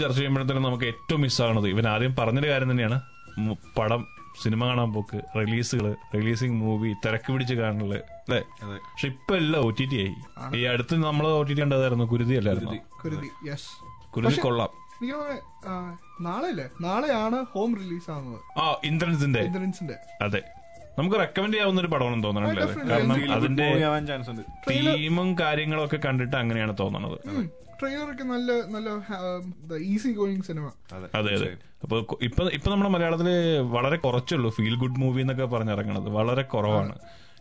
Speaker 2: ചർച്ച ചെയ്യുമ്പോഴത്തേനും നമുക്ക് ഏറ്റവും മിസ്സാകുന്നത് ഇവൻ ആദ്യം പറഞ്ഞൊരു കാര്യം തന്നെയാണ്. പടം സിനിമ കാണാൻ പോക്ക് റിലീസുകൾ റിലീസിങ് മൂവി തിരക്ക് പിടിച്ച് കാണൽ. അല്ലേ പക്ഷെ ഇപ്പൊ എല്ലാം ഒ ടി ടി ആയി. ഈ അടുത്ത് നമ്മൾ ഒ ടി ടി കണ്ടതായിരുന്നു കുരുതി അല്ലായിരുന്നു?
Speaker 4: കുരുതി.
Speaker 2: കൊള്ളാം.
Speaker 4: നാളെയല്ലേ? നാളെയാണ് ഹോം റിലീസ് ആവുന്നത്.
Speaker 2: ആ ഇന്ദ്രൻസിന്റെ.
Speaker 4: ഇന്ദ്രൻസിന്റെ.
Speaker 2: അതെ. നമുക്ക് റെക്കമെൻഡ് ചെയ്യാവുന്ന ഒരു പടമാണെന്ന് തോന്നണല്ലേ കാരണം അതിന്റെ
Speaker 3: ആവാൻ ചാൻസ് ഉണ്ട്
Speaker 2: തീമും കാര്യങ്ങളും ഒക്കെ കണ്ടിട്ട് അങ്ങനെയാണ് തോന്നണത്.
Speaker 4: ട്രെയിലറൊക്കെ നല്ല നല്ല ഈസി ഗോയിങ് സിനിമ
Speaker 2: അതെ അതെ അപ്പൊ ഇപ്പൊ ഇപ്പൊ നമ്മുടെ മലയാളത്തിൽ വളരെ കുറച്ചുള്ളൂ. ഫീൽ ഗുഡ് മൂവി എന്നൊക്കെ പറഞ്ഞിറങ്ങണത്. വളരെ കുറവാണ്.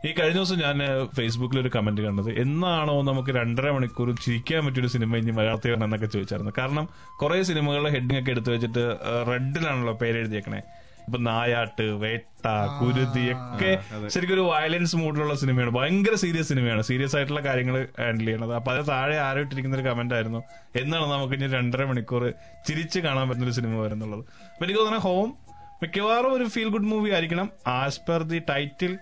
Speaker 2: ഈ കഴിഞ്ഞ ദിവസം ഞാൻ ഫേസ്ബുക്കിൽ ഒരു കമന്റ് കണ്ടത്. എന്നാണോ നമുക്ക് രണ്ടര മണിക്കൂർ ചിരിക്കാൻ പറ്റിയൊരു സിനിമ ഇനി മലയാളത്തിൽ വേണമെന്നൊക്കെ എന്നൊക്കെ ചോദിച്ചായിരുന്നു. കാരണം കുറെ സിനിമകളുടെ ഹെഡിങ് ഒക്കെ എടുത്തു വെച്ചിട്ട് റെഡിലാണല്ലോ പേര് എഴുതിയേക്കണേ. ഇപ്പൊ നായാട്ട് വേട്ട കുരുതി ഒക്കെ ശരിക്കും ഒരു വയലൻസ് മൂഡിലുള്ള സിനിമയാണ് ഭയങ്കര സീരിയസ് സിനിമയാണ് സീരിയസ് ആയിട്ടുള്ള കാര്യങ്ങൾ ഹാൻഡിൽ ചെയ്യണത്. അപ്പൊ അത് താഴെ ആരോ ഇട്ടിരിക്കുന്ന ഒരു കമന്റ് ആയിരുന്നു. എന്നാണ് നമുക്ക് ഇനി രണ്ടര മണിക്കൂർ ചിരിച്ച് കാണാൻ പറ്റുന്ന ഒരു സിനിമ വരുന്നുള്ളത് അപ്പൊ എനിക്ക് തോന്നുന്നത് ഹോം മിക്കവാറും ഒരു ഫീൽ ഗുഡ് മൂവി ആയിരിക്കണം. ആസ് പെർ ദി ടൈറ്റിൽ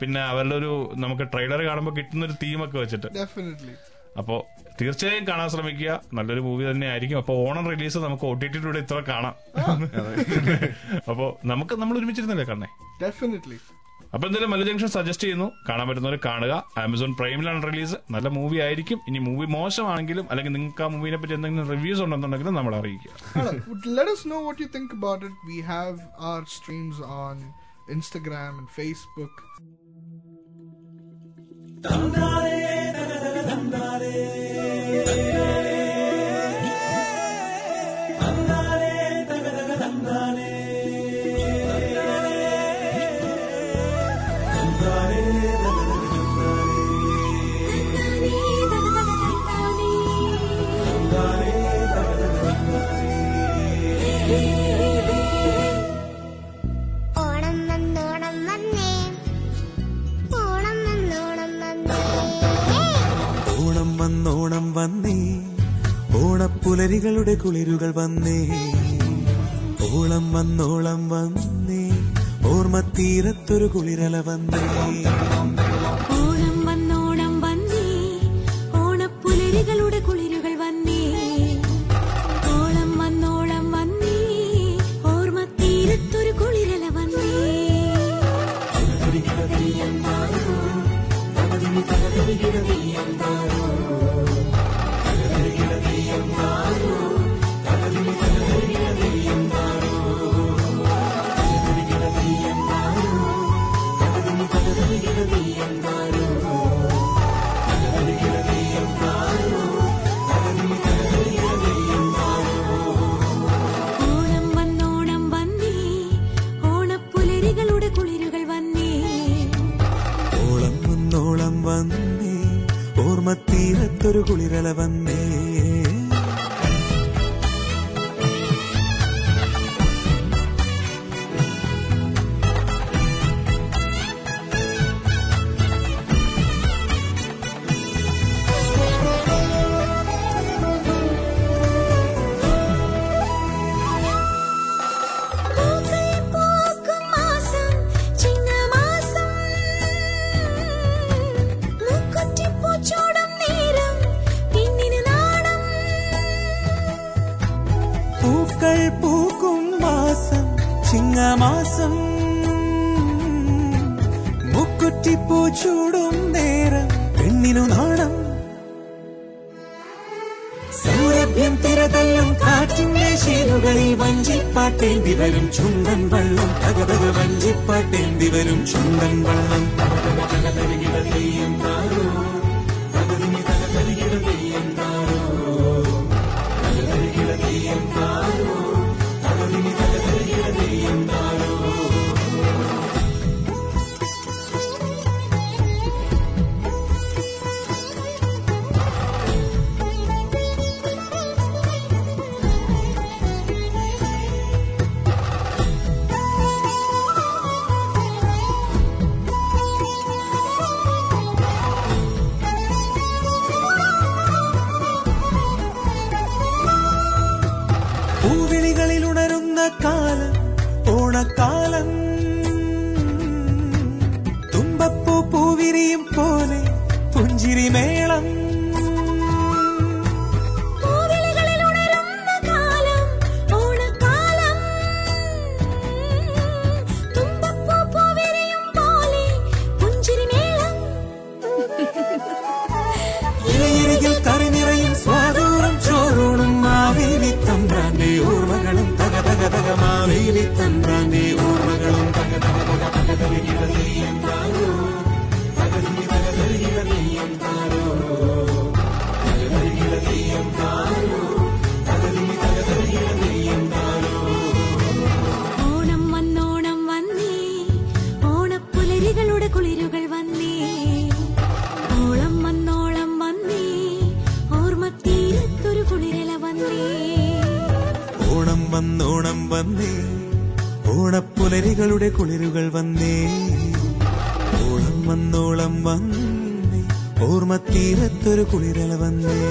Speaker 2: പിന്നെ അവരുടെ ഒരു നമുക്ക് ട്രെയിലർ കാണുമ്പോൾ കിട്ടുന്ന ഒരു തീമൊക്കെ വെച്ചിട്ട്.
Speaker 4: ഡെഫിനറ്റ്ലി
Speaker 2: അപ്പോ തീർച്ചയായും കാണാൻ ശ്രമിക്കുക. നല്ലൊരു മൂവി തന്നെ ആയിരിക്കും അപ്പൊ ഓണം റിലീസ് നമുക്ക് ഒ ടി ടിയിലൂടെ ഇത്ര കാണാം. അപ്പോ നമുക്ക് നമ്മൾ ഒരുമിച്ചിരുന്നല്ലേ കണ്ണേ?
Speaker 4: ഡെഫിനറ്റ്ലി
Speaker 2: അപ്പൊ എന്തായാലും മല ജംഗ്ഷൻ സജസ്റ്റ് ചെയ്യുന്നു. കാണാൻ പറ്റുന്നവർ കാണുക. ആമസോൺ പ്രൈമിലാണ് റിലീസ് നല്ല മൂവി ആയിരിക്കും. ഇനി മൂവി മോശമാണെങ്കിലും അല്ലെങ്കിൽ നിങ്ങൾക്ക് ആ മൂവിനെ പറ്റി എന്തെങ്കിലും റിവ്യൂസ് ഉണ്ടെന്നുണ്ടെങ്കിലും നമ്മൾ അറിയിക്കുക.
Speaker 4: Let us know.
Speaker 5: ഓണപ്പുലരികളുടെ കുളിരുകൾ വന്നേ. ഓളം വന്നോളം വന്നേ.
Speaker 10: ഓർമ്മ തീരത്തൊരു കുളിരല വന്നേ.
Speaker 5: തമ്പ്രാന്റെ ഓർമ്മകളും തക തക തക തക തരികിട തെയ്യം താരോ തകതിരി തക തരികിട തെയ്യം താരോ തകതരികിട തെയ്യം
Speaker 10: ഓണം വന്നോണം വന്നേ. ഓണപ്പുലരികളുടെ കുളിരുകൾ വന്നേ. ഓളം വന്നോളം വന്നേ. ഓർമ്മത്തീരത്തൊരു കുളിരല വന്നേ.
Speaker 5: ഓണം വന്നോണം വന്നേ. ഓണപ്പുലരികളുടെ കുളിരുകൾ വന്നേ. ഓളം വന്നോളം വന്നേ. ഓർമ്മ തീരത്തൊരു
Speaker 1: കുളിരള വന്നേ.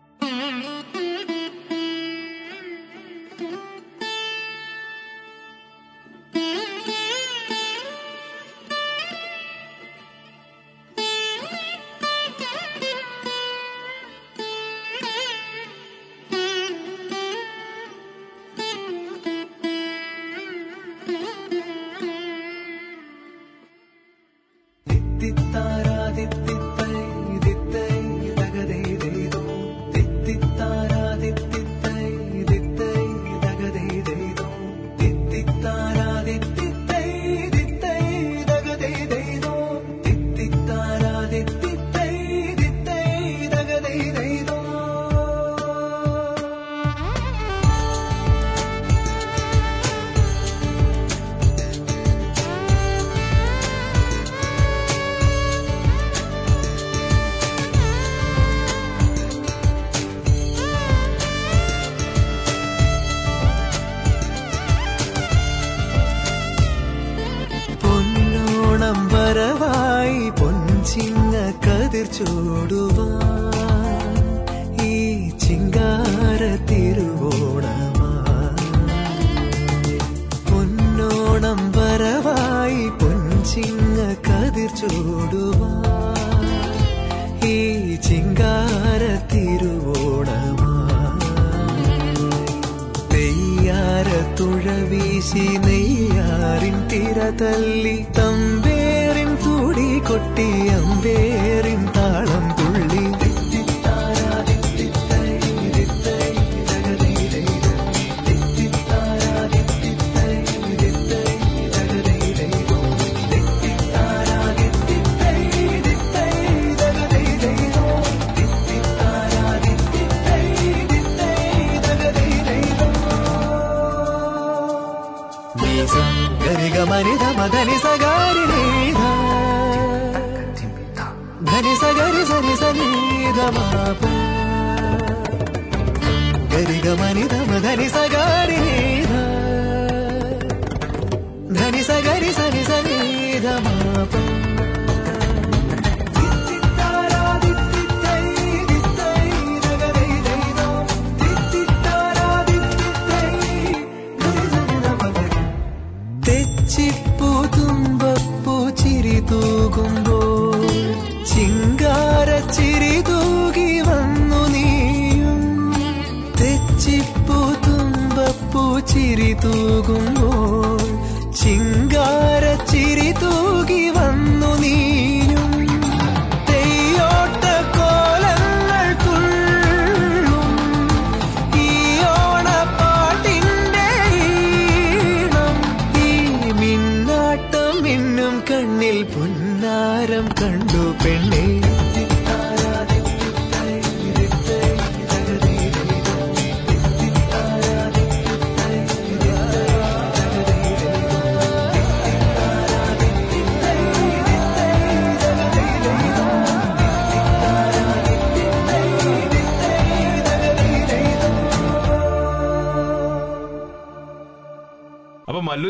Speaker 5: మదని సగారి ధని సగరి సరి సని గమ గరి గమని ధమ ధని స ചിരി തൂകുമ്പോൾ ചിങ്കാര ചിരി തൂകി വന്നു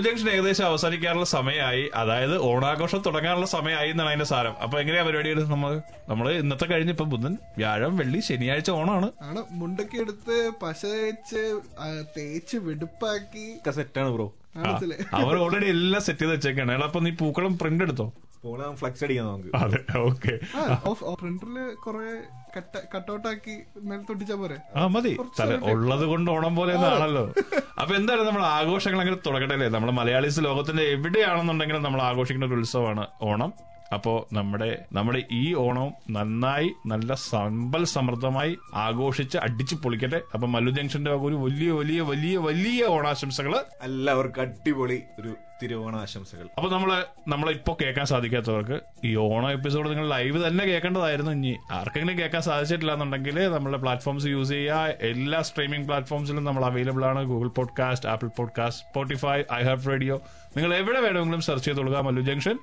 Speaker 2: ജംഗ്ഷൻ ഏകദേശം അവസാനിക്കാനുള്ള സമയമായി. അതായത് ഓണാഘോഷം തുടങ്ങാനുള്ള സമയമായി എന്നാണ് അതിന്റെ സാരം. അപ്പൊ എങ്ങനെയാ പരിപാടി നമ്മൾ നമ്മൾ ഇന്നത്തെ കഴിഞ്ഞ് ഇപ്പൊ ബുധൻ വ്യാഴം വെള്ളി ശനിയാഴ്ച ഓണമാണ്.
Speaker 4: ആണ്. മുണ്ടൊക്കെ എടുത്ത് പശ തേച്ച് വെടുപ്പാക്കി.
Speaker 3: സെറ്റാണ് ബ്രോ.
Speaker 2: അവർ ഓൾറെഡി എല്ലാം സെറ്റ് ചെയ്ത് വെച്ചേക്കാണ്. അപ്പൊ നീ പൂക്കളം പ്രിന്റ് എടുത്തോ?
Speaker 3: പോളെ ഫ്ലക്സ് അടിക്കാൻ നമുക്ക്.
Speaker 2: അതെ ഓക്കെ
Speaker 4: പ്രിന്ററിൽ കൊറേ കട്ടൗട്ടാക്കി പോരെ?
Speaker 2: ആ മതി. ഉള്ളത് കൊണ്ട് ഓണം പോലെ ആണല്ലോ. അപ്പൊ എന്തായാലും നമ്മൾ ആഘോഷങ്ങൾ അങ്ങനെ തുടങ്ങട്ടെ അല്ലേ? നമ്മുടെ മലയാളീസ് ലോകത്തിന്റെ എവിടെയാണെന്നുണ്ടെങ്കിലും നമ്മൾ ആഘോഷിക്കുന്ന ഒരു ഉത്സവമാണ് ഓണം. അപ്പോ നമ്മുടെ നമ്മുടെ ഈ ഓണം നന്നായി നല്ല സമ്പൽ സമൃദ്ധമായി ആഘോഷിച്ച് അടിച്ചു പൊളിക്കട്ടെ. അപ്പൊ മല്ലു ജംഗ്ഷന്റെ ഒരു വലിയ വലിയ വലിയ വലിയ ഓണാശംസകൾ.
Speaker 3: എല്ലാവർക്കും അടിപൊളി ഒരു തിരുവോണാശംസകൾ
Speaker 2: അപ്പൊ നമ്മൾ നമ്മളെ ഇപ്പൊ കേൾക്കാൻ സാധിക്കാത്തവർക്ക് ഈ ഓണം എപ്പിസോഡ് നിങ്ങൾ ലൈവ് തന്നെ കേൾക്കേണ്ടതായിരുന്നു. ഇനി ആർക്കെങ്കിലും കേൾക്കാൻ സാധിച്ചിട്ടില്ല എന്നുണ്ടെങ്കിൽ നമ്മുടെ പ്ലാറ്റ്ഫോംസ് യൂസ് ചെയ്യുക. എല്ലാ സ്ട്രീമിംഗ് പ്ലാറ്റ്ഫോംസിലും നമ്മൾ അവൈലബിൾ ആണ്. Google podcast Apple podcast Spotify I have radio നിങ്ങൾ എവിടെ വേണമെങ്കിലും സെർച്ച് ചെയ്തോളുക മല്ലു ജംഗ്ഷൻ.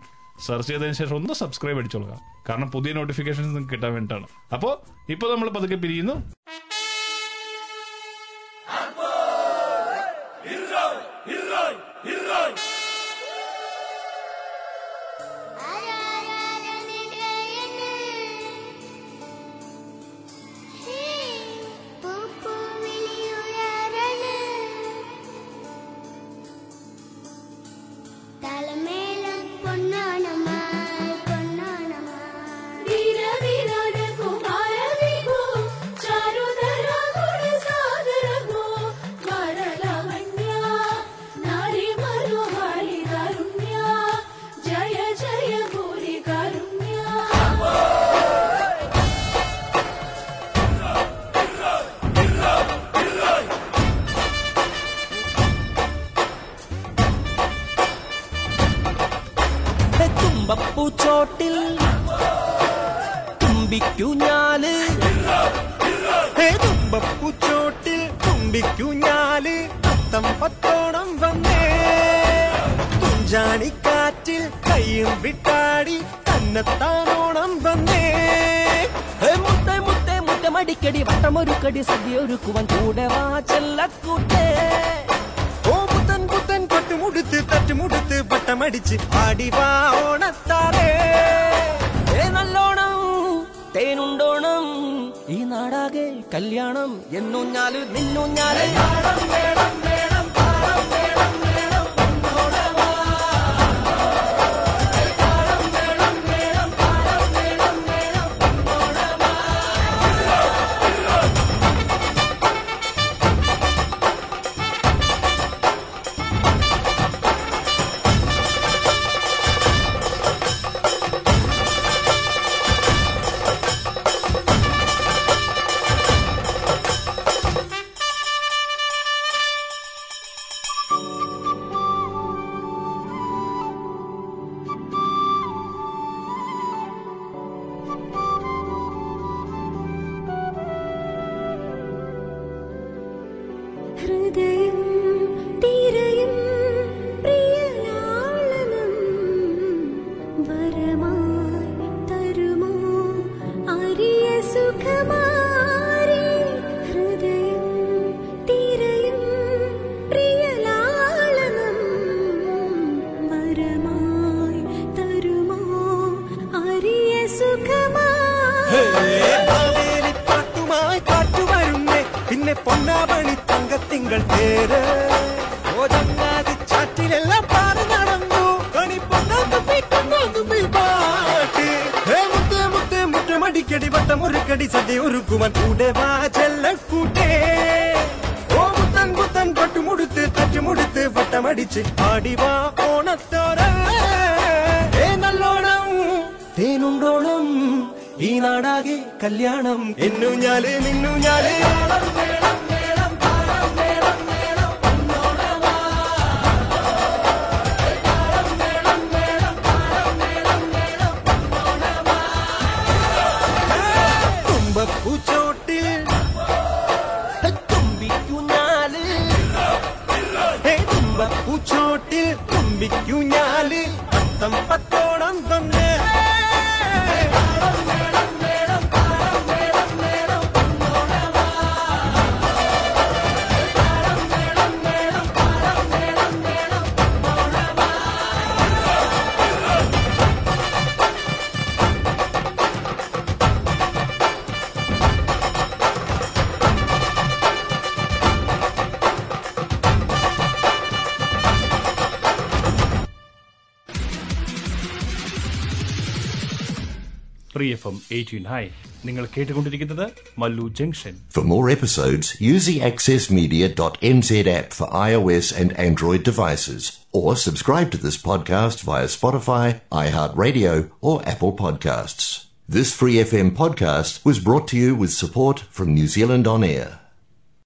Speaker 2: സെർച്ച് ചെയ്തതിന് ശേഷം ഒന്ന് സബ്സ്ക്രൈബ് അടിച്ചോളുക. കാരണം പുതിയ നോട്ടിഫിക്കേഷൻസ് നിങ്ങൾക്ക് കിട്ടാൻ വേണ്ടിയിട്ടാണ്. അപ്പോൾ ഇപ്പോൾ നമ്മൾ പതുക്കെ പിരിയുന്നു.
Speaker 5: തുമ്പപ്പൂച്ചോട്ടിൽ തുമ്പിക്കു ഞാൽ. ഹേ തുമ്പപ്പൂച്ചോട്ടിൽ തുമ്പിക്കു ഞാൽ. പത്തം പത്തോണം വന്നേ. തുഞ്ചാണിക്കാറ്റിൽ കയ്യും വിട്ടാടി തന്നെത്താനോണം വന്നേ. മുത്തേ മുത്തേ മുത്തമടിക്കടി വട്ടമൊരുക്കടി സദ്യയൊരുക്കുവാൻ കൂടെ വാ ചെല്ലക്കൂട്ടേ. പട്ടുമുടുത്ത് തട്ടുമുടുത്ത് പട്ടമടിച്ച് ആടിവാ ഓണത്താറേ നല്ലോണം തേനുണ്ടോണം ഈ നാടാകെ കല്യാണം
Speaker 10: എന്നൂഞ്ഞാൽ നിന്നൂഞ്ഞാൽ
Speaker 5: പാട്ടുമായി കാറ്റു വരുന്നേ പിന്നെ പൊന്നാപണി തങ്കത്തിങ്കൾ പേര് ഓതങ്ങാതി ചാറ്റിലെല്ലാം പാറി നടന്നു. കണി പൊന്നാത്തുമ്പി പൊന്നാത്തുമ്പി പാട്ട്. ഹേ മുത്തേ മുത്തേ മുറ്റമടിക്കടി വട്ടമൊരുക്കടി സദ്യ ഒരുക്കുവാൻ കൂടെ വാ ചെല്ലക്കൂട്ടേ കാറ്റുമുടുത്ത് വട്ടമടിച്ച് ആടിവാ ഓണത്തോര ഏ നല്ലോണം തേനുണ്ടോണം. ഈ നാടാകെ കല്യാണം. എന്നു ഞാൽ നിന്നു തുമ്പപ്പൂച്ചോട്ടിൽ
Speaker 1: Free F M eighteen hi നിങ്ങൾ കേട്ടുകൊണ്ടിരിക്കുന്നത് Mallu junction
Speaker 13: For more episodes, use the accessmedia.nz app for iOS and Android devices, or subscribe to this podcast via Spotify, iHeartRadio, or Apple Podcasts. This Free FM podcast was brought to you with support from New Zealand On Air.